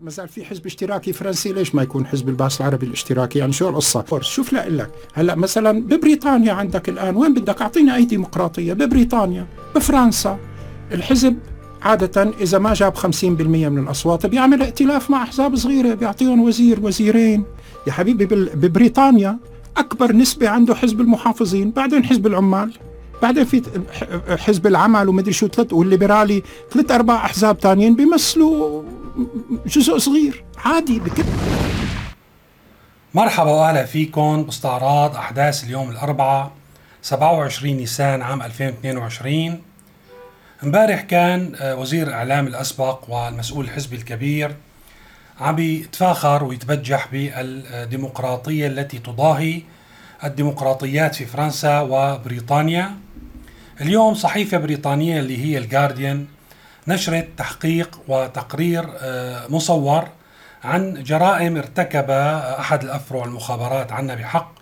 ما زال في حزب اشتراكي فرنسي. ليش ما يكون حزب البعث العربي الاشتراكي؟ يعني شو القصة؟ شوف لا لك هلا مثلا ببريطانيا عندك الآن وين بدك؟ أعطينا أي ديمقراطية. ببريطانيا بفرنسا الحزب عادة إذا ما جاب 50% من الأصوات بيعمل ائتلاف مع أحزاب صغيرة بيعطيهم وزير وزيرين. يا حبيبي ببريطانيا أكبر نسبة عنده حزب المحافظين بعدين حزب العمال بعدين في حزب العمل ومدري شو ثلاث والليبرالي ثلاث أربع أحزاب ثانيين بيمثلوا جزء صغير عادي بكل مرحبا وأهلا فيكم باستعراض أحداث اليوم الأربعاء 27 نيسان عام 2022 امبارح كان آه، وزير الإعلام الأسبق والمسؤول الحزبي الكبير عم يتفاخر ويتبجح بالديمقراطية التي تضاهي الديمقراطيات في فرنسا وبريطانيا. اليوم صحيفة بريطانية اللي هي الجارديان نشرت تحقيق وتقرير آه، مصور عن جرائم ارتكب أحد الأفرع المخابرات عنا بحق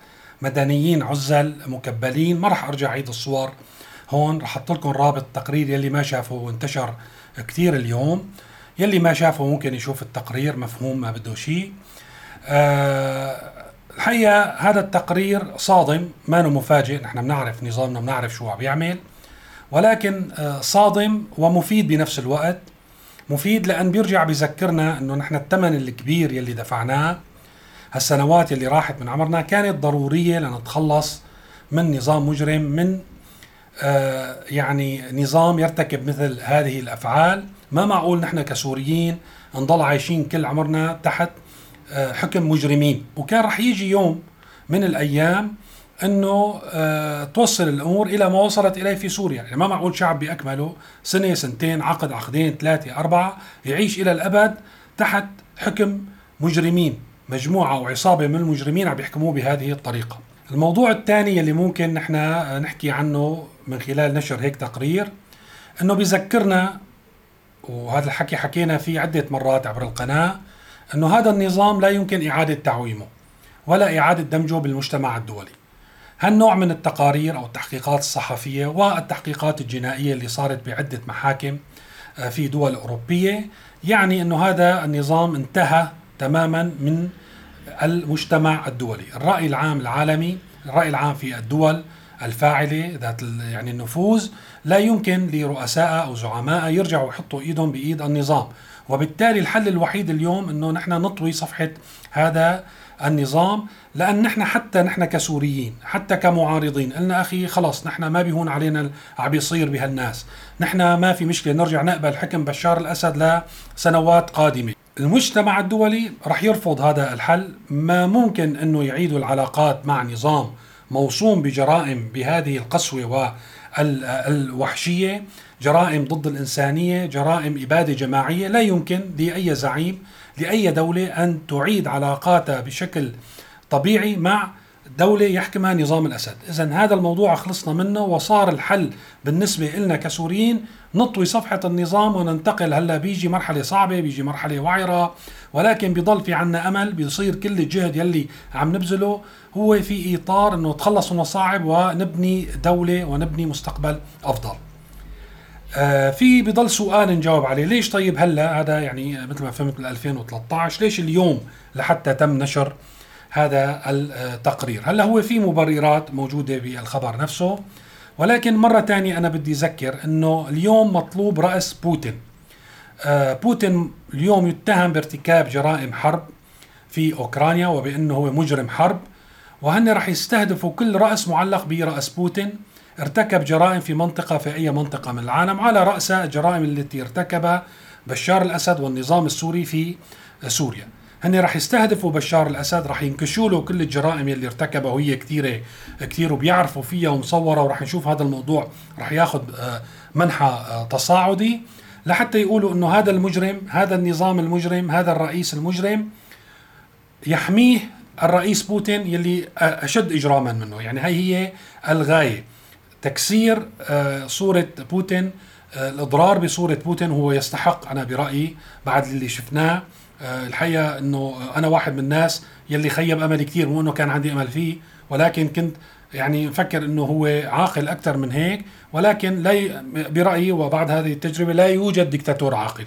مدنيين عزل مكبلين. ما راح أرجع أعيد الصور. هون رح أحط لكم رابط التقرير يلي ما شافه وانتشر كثير اليوم. يلي ما شافه ممكن يشوف التقرير مفهوم ما بده شيء. أه الحقيقة هذا التقرير صادم ما مفاجئ نحن بنعرف نظامنا بنعرف شو عم يعمل. ولكن آه، صادم ومفيد بنفس الوقت. مفيد لأن بيرجع بيذكرنا أنه نحن الثمن الكبير يلي دفعناه هالسنوات يلي راحت من عمرنا كانت ضرورية لنتخلص من نظام مجرم من آه، يعني نظام يرتكب مثل هذه الأفعال. ما معقول نحن كسوريين نضل عايشين كل عمرنا تحت آه، حكم مجرمين. وكان رح يجي يوم من الأيام أنه أه توصل الأمور إلى ما وصلت إليه في سوريا، يعني ما معقول شعب باكمله سنة سنتين عقد عقدين ثلاثة أربعة يعيش إلى الأبد تحت حكم مجرمين، مجموعة أو عصابة من المجرمين عم يحكموه بهذه الطريقة. الموضوع الثاني اللي ممكن نحن نحكي عنه من خلال نشر هيك تقرير إنه بذكرنا وهذا الحكي حكينا فيه عدة مرات عبر القناة أنه هذا النظام لا يمكن إعادة تعويمه ولا إعادة دمجه بالمجتمع الدولي هالنوع من التقارير أو التحقيقات الصحفية والتحقيقات الجنائية اللي صارت بعدة محاكم آه، في دول أوروبية يعني أنه هذا النظام انتهى تماما من المجتمع الدولي؟ الرأي العام العالمي الرأي العام في الدول الفاعلة ذات يعني النفوذ لا يمكن لرؤساء أو زعماء يرجعوا يحطوا إيدهم بإيد النظام. وبالتالي الحل الوحيد اليوم إنه نحن نطوي صفحة هذا النظام لأن نحن حتى نحن كسوريين حتى كمعارضين قلنا أخي خلص نحن ما بيهون علينا عم بيصير بهالناس. نحن ما في مشكلة نرجع نقبل حكم بشار الأسد لسنوات قادمة. المجتمع الدولي رح يرفض هذا الحل ما ممكن إنه يعيدوا العلاقات مع نظام موصوم بجرائم بهذه القسوة والوحشية. جرائم ضد الإنسانية جرائم إبادة جماعية لا يمكن لأي زعيم لأي دولة أن تعيد علاقاتها بشكل طبيعي مع دولة يحكمها نظام الأسد. إذا هذا الموضوع خلصنا منه وصار الحل بالنسبة لنا كسوريين. نطوي صفحة النظام وننتقل هلأ بيجي مرحلة صعبة بيجي مرحلة وعرة ولكن بيضل في عنا أمل بيصير كل الجهد يلي عم نبذله هو في إطار أنه تخلص من المصاعب ونبني دولة ونبني مستقبل أفضل. آه في بضل سؤال نجاوب عليه. ليش طيب هلا؟ هذا يعني مثل ما فهمت بال 2013 ليش اليوم لحتى تم نشر هذا التقرير؟ هلا هو في مبررات موجودة بالخبر نفسه ولكن مرة ثانية أنا بدي أذكر أنه اليوم مطلوب رأس بوتين. آه بوتين اليوم يتهم بارتكاب جرائم حرب في أوكرانيا وبأنه هو مجرم حرب وهن رح يستهدفوا كل رأس معلق برأس بوتين. ارتكب جرائم في منطقة في أي منطقة من العالم على رأسها الجرائم التي ارتكبها بشار الأسد والنظام السوري في سوريا. هن رح يستهدفوا بشار الأسد رح ينكشوا له كل الجرائم اللي ارتكبها وهي كثيرة كثير وبيعرفوا فيها ومصوره ورح نشوف هذا الموضوع رح ياخذ آه، منحى آه، تصاعدي. لحتى يقولوا إنه هذا المجرم هذا النظام المجرم هذا الرئيس المجرم يحميه الرئيس بوتين يلي أشد إجراما منه. يعني هي هي الغاية. تكسير آه، صورة بوتين آه، الإضرار بصورة بوتين هو يستحق أنا برأيي بعد اللي شفناه. آه، الحقيقة أنه أنا واحد من الناس يلي خيب أملي كثير مو أنه كان عندي أمل فيه ولكن كنت يعني مفكر أنه هو عاقل أكثر من هيك ولكن لا برأيي وبعد هذه التجربة لا يوجد دكتاتور عاقل.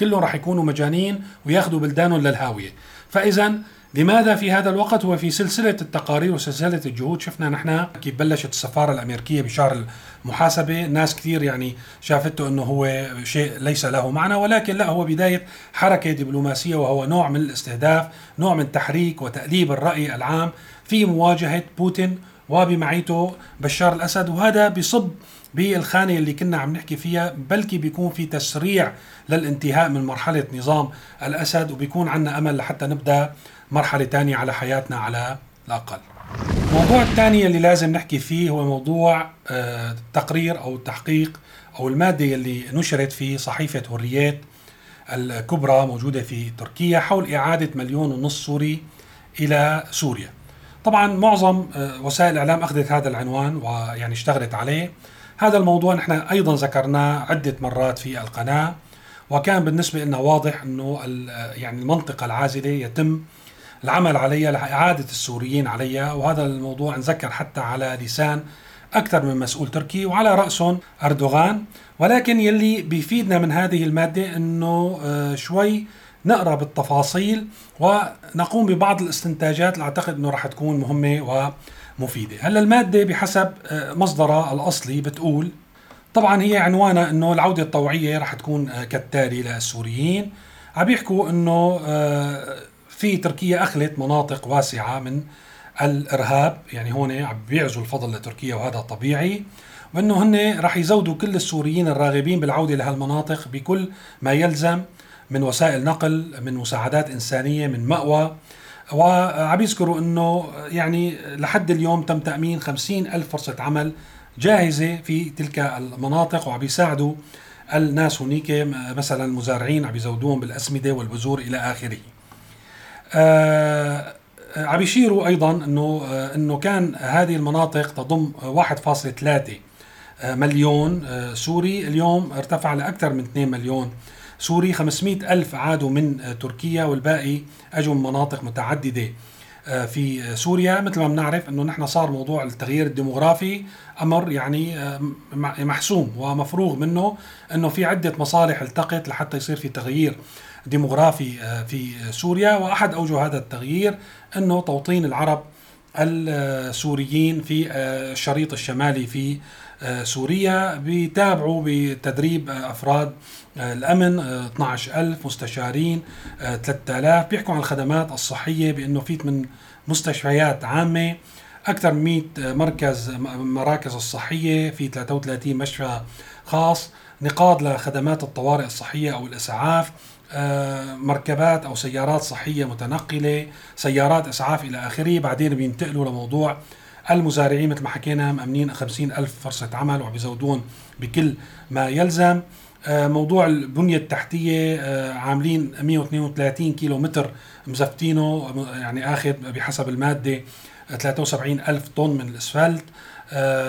كلهم راح يكونوا مجانين وياخذوا بلدانهم للهاوية. فاذا لماذا في هذا الوقت هو في سلسلة التقارير وسلسلة الجهود؟ شفنا نحن كيف بلشت السفارة الأمريكية بشهر المحاسبة. ناس كثير يعني شافته أنه هو شيء ليس له معنى ولكن لا هو بداية حركة دبلوماسية وهو نوع من الاستهداف نوع من تحريك وتأليب الرأي العام في مواجهة بوتين وبمعيته بشار الأسد وهذا بصب بالخانة اللي كنا عم نحكي فيها بلكي بيكون في تسريع للانتهاء من مرحلة نظام الأسد وبيكون عندنا أمل لحتى نبدأ مرحلة تانية على حياتنا على الأقل. الموضوع الثاني اللي لازم نحكي فيه هو موضوع التقرير آه، أو التحقيق أو المادة اللي نشرت في صحيفة هريات الكبرى موجودة في تركيا حول إعادة مليون ونص سوري إلى سوريا. طبعا معظم آه، وسائل الإعلام أخذت هذا العنوان ويعني اشتغلت عليه. هذا الموضوع نحن أيضا ذكرناه عدة مرات في القناة وكان بالنسبة لنا واضح أنه يعني المنطقة العازلة يتم العمل عليها لإعادة السوريين عليها وهذا الموضوع نذكر حتى على لسان أكثر من مسؤول تركي وعلى رأسهم أردوغان. ولكن يلي بيفيدنا من هذه المادة أنه آه، شوي نقرأ بالتفاصيل ونقوم ببعض الاستنتاجات. اللي أعتقد أنه رح تكون مهمة ومفيدة هلا المادة بحسب آه، مصدرها الأصلي بتقول طبعا هي عنوانها أنه العودة الطوعية رح تكون آه، كالتالي للسوريين. عم بيحكوا أنه في تركيا أخلت مناطق واسعة من الإرهاب يعني هون عم بيعزوا الفضل لتركيا وهذا طبيعي. وإنه هن راح يزودوا كل السوريين الراغبين بالعودة لهالمناطق بكل ما يلزم من وسائل نقل من مساعدات إنسانية من مأوى. وعم يذكروا إنه يعني لحد اليوم تم تأمين خمسين ألف فرصة عمل جاهزة في تلك المناطق وعم يساعدوا الناس هنيك مثلا المزارعين عم يزودوهم بالأسمدة والبذور إلى آخره. آه عم يشيروا أيضا إنه آه إنه كان هذه المناطق تضم 1.3 آه، مليون آه، سوري. اليوم ارتفع لأكثر من 2 مليون سوري. 500 ألف عادوا من آه، تركيا والباقي أجوا من مناطق متعددة في سوريا. مثل ما بنعرف إنه نحن صار موضوع التغيير الديموغرافي أمر يعني محسوم ومفروغ منه إنه في عدة مصالح التقت لحتى يصير في تغيير ديموغرافي آه، في سوريا. وأحد أوجه هذا التغيير إنه توطين العرب السوريين في آه، الشريط الشمالي في آه، سوريا. بيتابعوا بتدريب أفراد الأمن 12000 مستشارين 3000 بيحكوا عن الخدمات الصحية بأنه في من مستشفيات عامة. أكثر من 100 مركز مراكز الصحية في 33 مشفى خاص. نقاط لخدمات الطوارئ الصحية أو الإسعاف آه، مركبات أو سيارات صحية متنقلة، سيارات إسعاف إلى آخره، بعدين بينتقلوا لموضوع المزارعين. مثل ما حكينا مأمنين 50 ألف فرصة عمل وعم بكل ما يلزم. آه، موضوع البنية التحتية آه، عاملين 132 كيلو متر مزفتينه يعني اخذ بحسب المادة 73 ألف طن من الأسفلت.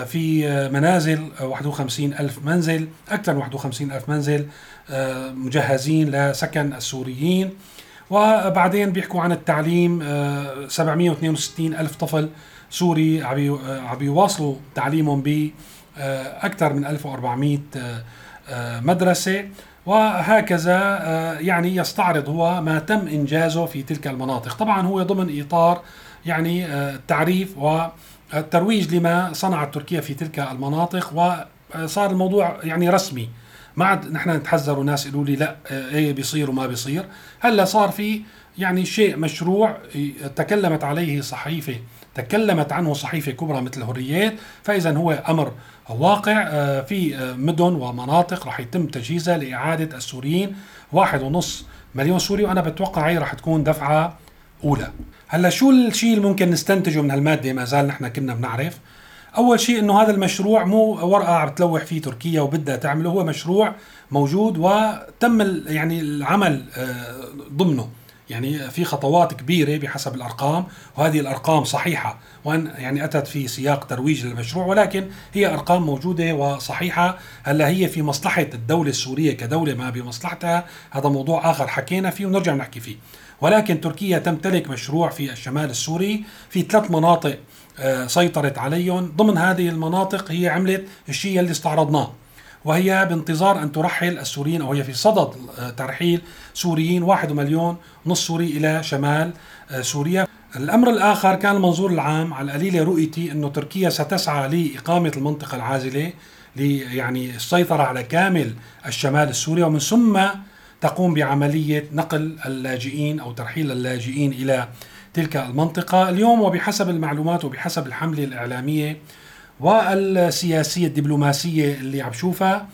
في منازل 51 ألف منزل أكثر من 51 ألف منزل مجهزين لسكن السوريين. وبعدين بيحكوا عن التعليم 762 ألف طفل سوري عم بيواصلوا تعليمهم ب أكثر من 1400 مدرسة وهكذا يعني يستعرض هو ما تم إنجازه في تلك المناطق. طبعا هو ضمن إطار يعني التعريف والترويج لما صنعت تركيا في تلك المناطق وصار الموضوع يعني رسمي. ما عاد نحن نتحذر وناس يقولوا لي لا إيه بيصير وما بيصير. هلأ صار في يعني شيء مشروع تكلمت عليه صحيفة تكلمت عنه صحيفة كبرى مثل الهريات فاذا هو أمر واقع آه، في آه، مدن ومناطق راح يتم تجهيزها لإعادة السوريين. واحد ونص مليون سوري وأنا بتوقع هي راح تكون دفعة أولى. هلأ شو الشيء اللي ممكن نستنتجه من هالمادة؟ ما زال نحن كنا بنعرف. أول شيء إنه هذا المشروع مو ورقة عم تلوح فيه تركيا وبدها تعمله هو مشروع موجود وتم يعني العمل آه، ضمنه. يعني في خطوات كبيرة بحسب الأرقام وهذه الأرقام صحيحة وأن يعني أتت في سياق ترويج للمشروع ولكن هي أرقام موجودة وصحيحة. هلأ هي في مصلحة الدولة السورية كدولة ما بمصلحتها هذا موضوع آخر حكينا فيه ونرجع نحكي فيه. ولكن تركيا تمتلك مشروع في الشمال السوري في ثلاث مناطق آه، سيطرت عليهم. ضمن هذه المناطق هي عملت الشيء اللي استعرضناه وهي بانتظار أن ترحل السوريين أو هي في صدد ترحيل سوريين واحد مليون نص سوري إلى شمال سوريا. الأمر الآخر كان المنظور العام على القليلة رؤيتي أنه تركيا ستسعى لإقامة المنطقة العازلة يعني السيطرة على كامل الشمال السوري ومن ثم تقوم بعملية نقل اللاجئين أو ترحيل اللاجئين إلى تلك المنطقة. اليوم وبحسب المعلومات وبحسب الحملة الإعلامية والسياسية الدبلوماسية اللي عم شوفها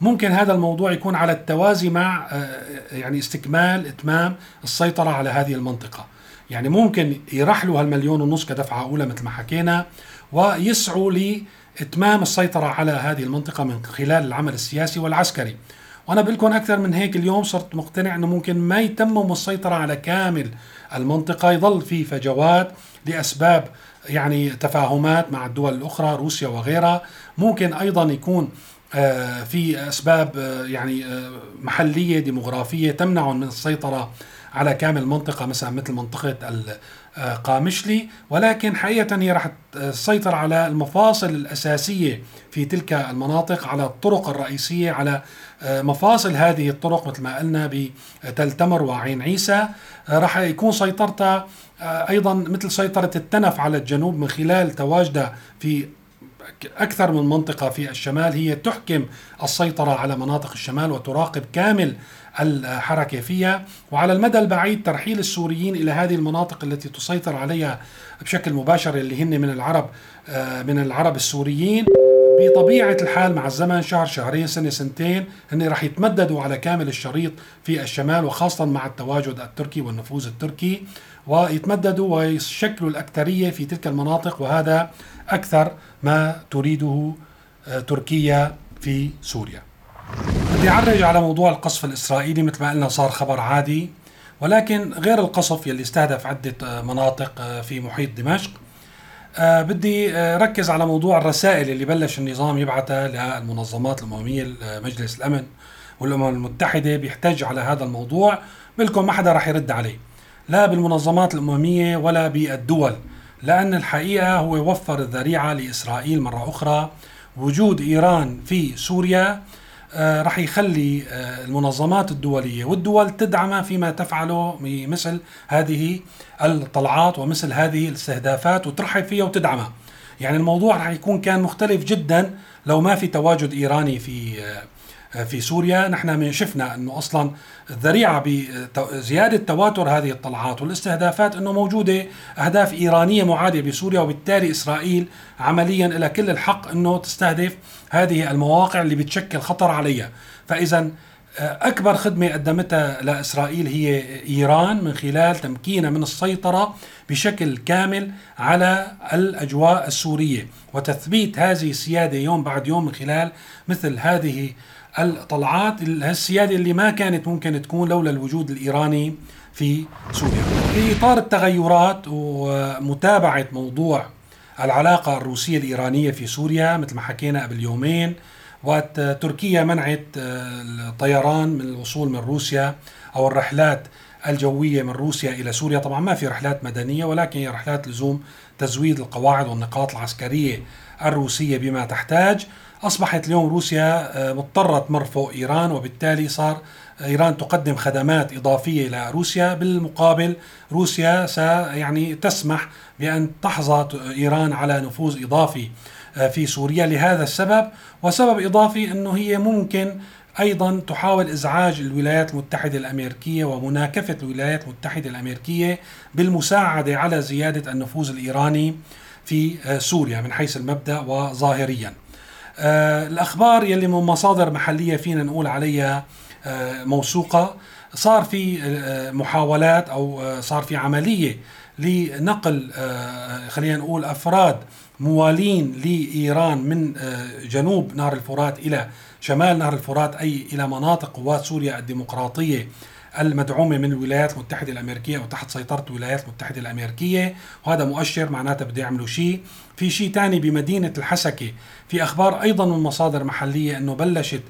ممكن هذا الموضوع يكون على التوازي مع آه، يعني استكمال إتمام السيطرة على هذه المنطقة. يعني ممكن يرحلوا هالمليون ونص كدفعة أولى مثل ما حكينا ويسعوا لإتمام السيطرة على هذه المنطقة من خلال العمل السياسي والعسكري. وأنا بقول لكم أكثر من هيك اليوم صرت مقتنع إنه ممكن ما يتمم السيطرة على كامل المنطقة يظل في فجوات لأسباب يعني تفاهمات مع الدول الأخرى روسيا وغيرها. ممكن أيضا يكون آه، في أسباب آه، يعني آه، محلية ديموغرافية تمنعهم من السيطرة على كامل منطقه مثلا مثل منطقة قامشلي. ولكن حقيقة هي رح تسيطر على المفاصل الأساسية في تلك المناطق على الطرق الرئيسية على مفاصل هذه الطرق مثل ما قلنا بتل تمر وعين عيسى. رح يكون سيطرتها أيضا مثل سيطرة التنف على الجنوب من خلال تواجدها في أكثر من منطقة في الشمال. هي تحكم السيطرة على مناطق الشمال وتراقب كامل الحركة فيها. وعلى المدى البعيد ترحيل السوريين إلى هذه المناطق التي تسيطر عليها بشكل مباشر اللي هن من العرب آه، من العرب السوريين. بطبيعة الحال مع الزمن شهر شهرين سنة سنتين هن رح يتمددوا على كامل الشريط في الشمال وخاصة مع التواجد التركي والنفوذ التركي. ويتمددوا ويشكلوا الأكثرية في تلك المناطق وهذا أكثر ما تريده آه، تركيا في سوريا. بدي أعرج على موضوع القصف الإسرائيلي مثل ما قلنا صار خبر عادي ولكن غير القصف يلي استهدف عدة آه، مناطق آه، في محيط دمشق. بدي ركز على موضوع الرسائل اللي بلش النظام يبعثها للمنظمات الأممية مجلس الأمن والأمم المتحدة بيحتج على هذا الموضوع بلكم ما حدا رح يرد عليه. لا بالمنظمات الأممية ولا بالدول لأن الحقيقة هو وفر الذريعة لإسرائيل مرة أخرى. وجود إيران في سوريا آه رح يخلي آه المنظمات الدولية والدول تدعم فيما تفعله بمثل هذه الطلعات ومثل هذه الاستهدافات وترحب فيها وتدعمها. يعني الموضوع رح يكون كان مختلف جدا لو ما في تواجد إيراني في آه في سوريا. نحن شفنا أنه أصلا الذريعه بزيادة تواتر هذه الطلعات والاستهدافات أنه موجودة أهداف إيرانية معادية بسوريا وبالتالي إسرائيل عمليا لها كل الحق أنه تستهدف هذه المواقع اللي بتشكل خطر عليها. فاذا أكبر خدمة قدمتها لإسرائيل هي إيران من خلال تمكينها من السيطرة بشكل كامل على الأجواء السورية وتثبيت هذه السيادة يوم بعد يوم من خلال مثل هذه الطلعات السيادة اللي ما كانت ممكن تكون لولا الوجود الإيراني في سوريا. في إطار التغيرات ومتابعة موضوع العلاقة الروسية الإيرانية في سوريا مثل ما حكينا قبل يومين وقت تركيا منعت الطيران من الوصول من روسيا أو الرحلات الجوية من روسيا إلى سوريا، طبعا ما في رحلات مدنية ولكن هي رحلات لزوم تزويد القواعد والنقاط العسكرية الروسية بما تحتاج أصبحت اليوم روسيا آه، مضطرة تمر فوق إيران وبالتالي صار إيران تقدم خدمات إضافية إلى روسيا بالمقابل روسيا يعني تسمح بأن تحظى إيران على نفوذ إضافي آه، في سوريا لهذا السبب وسبب إضافي أنه هي ممكن أيضا تحاول إزعاج الولايات المتحدة الأمريكية ومناكفة الولايات المتحدة الأمريكية بالمساعدة على زيادة النفوذ الإيراني في آه، سوريا من حيث المبدأ وظاهريا. آه الأخبار يلي من مصادر محلية فينا نقول عليها آه موثوقة. صار في آه محاولات أو صار في عملية لنقل خلينا نقول أفراد موالين لإيران من جنوب نهر الفرات إلى شمال نهر الفرات أي إلى مناطق قوات سوريا الديمقراطية. المدعومة من الولايات المتحدة الأمريكية أو تحت سيطرة الولايات المتحدة الأمريكية. وهذا مؤشر معناته بده يعملوا شيء. في شيء ثاني بمدينة الحسكة. في أخبار أيضا من مصادر محلية أنه بلشت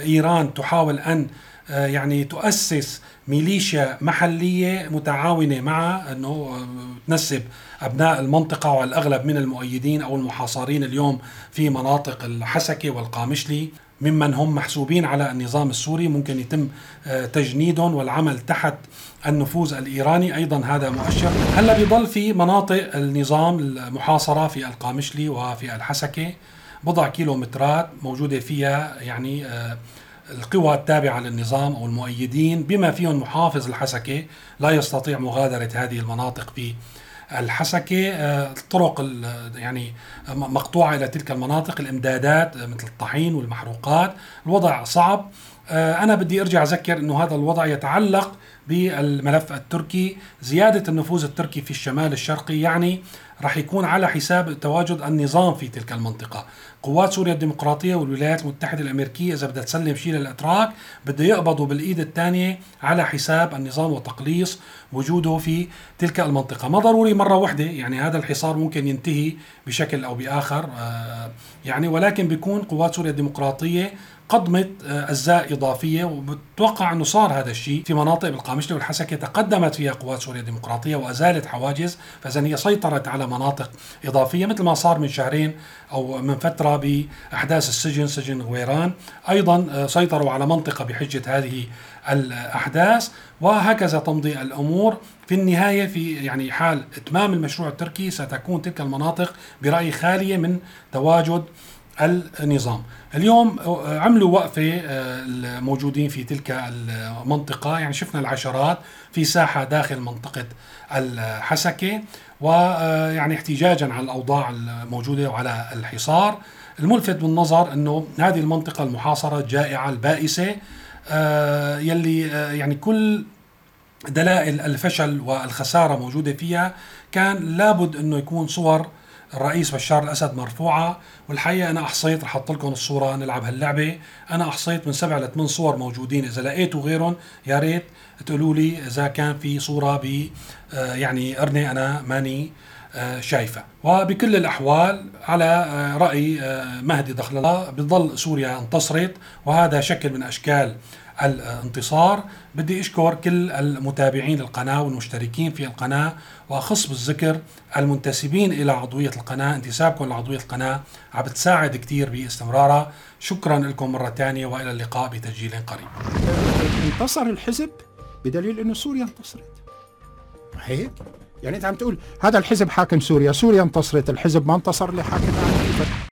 إيران تحاول أن يعني تؤسس ميليشيا محلية متعاونة مع أنه آه، تنسب أبناء المنطقة والأغلب من المؤيدين أو المحاصرين اليوم في مناطق الحسكة والقامشلي ممن هم محسوبين على النظام السوري. ممكن يتم آه، تجنيدهم والعمل تحت النفوذ الإيراني. أيضا هذا مؤشر. هلا بيضل في مناطق النظام المحاصرة في القامشلي وفي الحسكة. بضع كيلومترات موجودة فيها يعني آه، القوى التابعة للنظام أو المؤيدين بما فيهم محافظ الحسكة لا يستطيع مغادرة هذه المناطق في الحسكة آه، الطرق يعني مقطوعة إلى تلك المناطق الإمدادات آه، مثل الطحين والمحروقات. الوضع صعب. أنا بدي أرجع أذكر أنه هذا الوضع يتعلق بالملف التركي. زيادة النفوذ التركي في الشمال الشرقي يعني رح يكون على حساب تواجد النظام في تلك المنطقة. قوات سوريا الديمقراطية والولايات المتحدة الأمريكية إذا بدها تسلم شيء للأتراك بده يقبضوا بالإيد الثانية على حساب النظام وتقليص وجوده في تلك المنطقة. ما ضروري مرة واحدة يعني هذا الحصار ممكن ينتهي بشكل أو بآخر آه، يعني ولكن بيكون قوات سوريا الديمقراطية قدمت آه، أجزاء إضافية وبتوقع أنه صار هذا الشيء في مناطق بالقامشلي والحسكه تقدمت فيها قوات سوريا الديمقراطيه وأزالت حواجز فاذا هي سيطرت على مناطق إضافية مثل ما صار من شهرين أو من فترة بأحداث السجن سجن غويران. أيضا آه، سيطروا على منطقة بحجة هذه الأحداث وهكذا تمضي الأمور. في النهاية في يعني حال إتمام المشروع التركي ستكون تلك المناطق برايي خالية من تواجد النظام. اليوم عملوا وقفة آه، الموجودين في تلك المنطقة. يعني شفنا العشرات في ساحة داخل منطقة الحسكة ويعني آه، احتجاجا على الأوضاع الموجودة وعلى الحصار. الملفت بالنظر أنه هذه المنطقة المحاصرة الجائعة البائسة آه، يلي يعني كل دلائل الفشل والخسارة موجودة فيها كان لابد أنه يكون صور الرئيس بشار الأسد مرفوعة والحقيقة أنا أحصيت رح أحط لكم الصورة نلعب هاللعبة. أنا أحصيت من سبع لثمان صور موجودين إذا لقيتوا غيرهم يا ريت تقولوا لي إذا كان في صورة ب آه، يعني قرنه أنا ماني آه، شايفة. وبكل الأحوال على آه، رأي مهدي دخل الله بظل سوريا انتصرت وهذا شكل من أشكال الانتصار. بدي أشكر كل المتابعين للقناة والمشتركين في القناة وأخص بالذكر المنتسبين إلى عضوية القناة انتسابكم لعضوية القناة عم بتساعد كثير باستمرارها. شكرا لكم مرة ثانية وإلى اللقاء بتسجيل قريب. انتصر الحزب بدليل إنه سوريا انتصرت. هيك؟ يعني أنت عم تقول هذا الحزب حاكم سوريا سوريا انتصرت الحزب ما انتصر اللي حاكم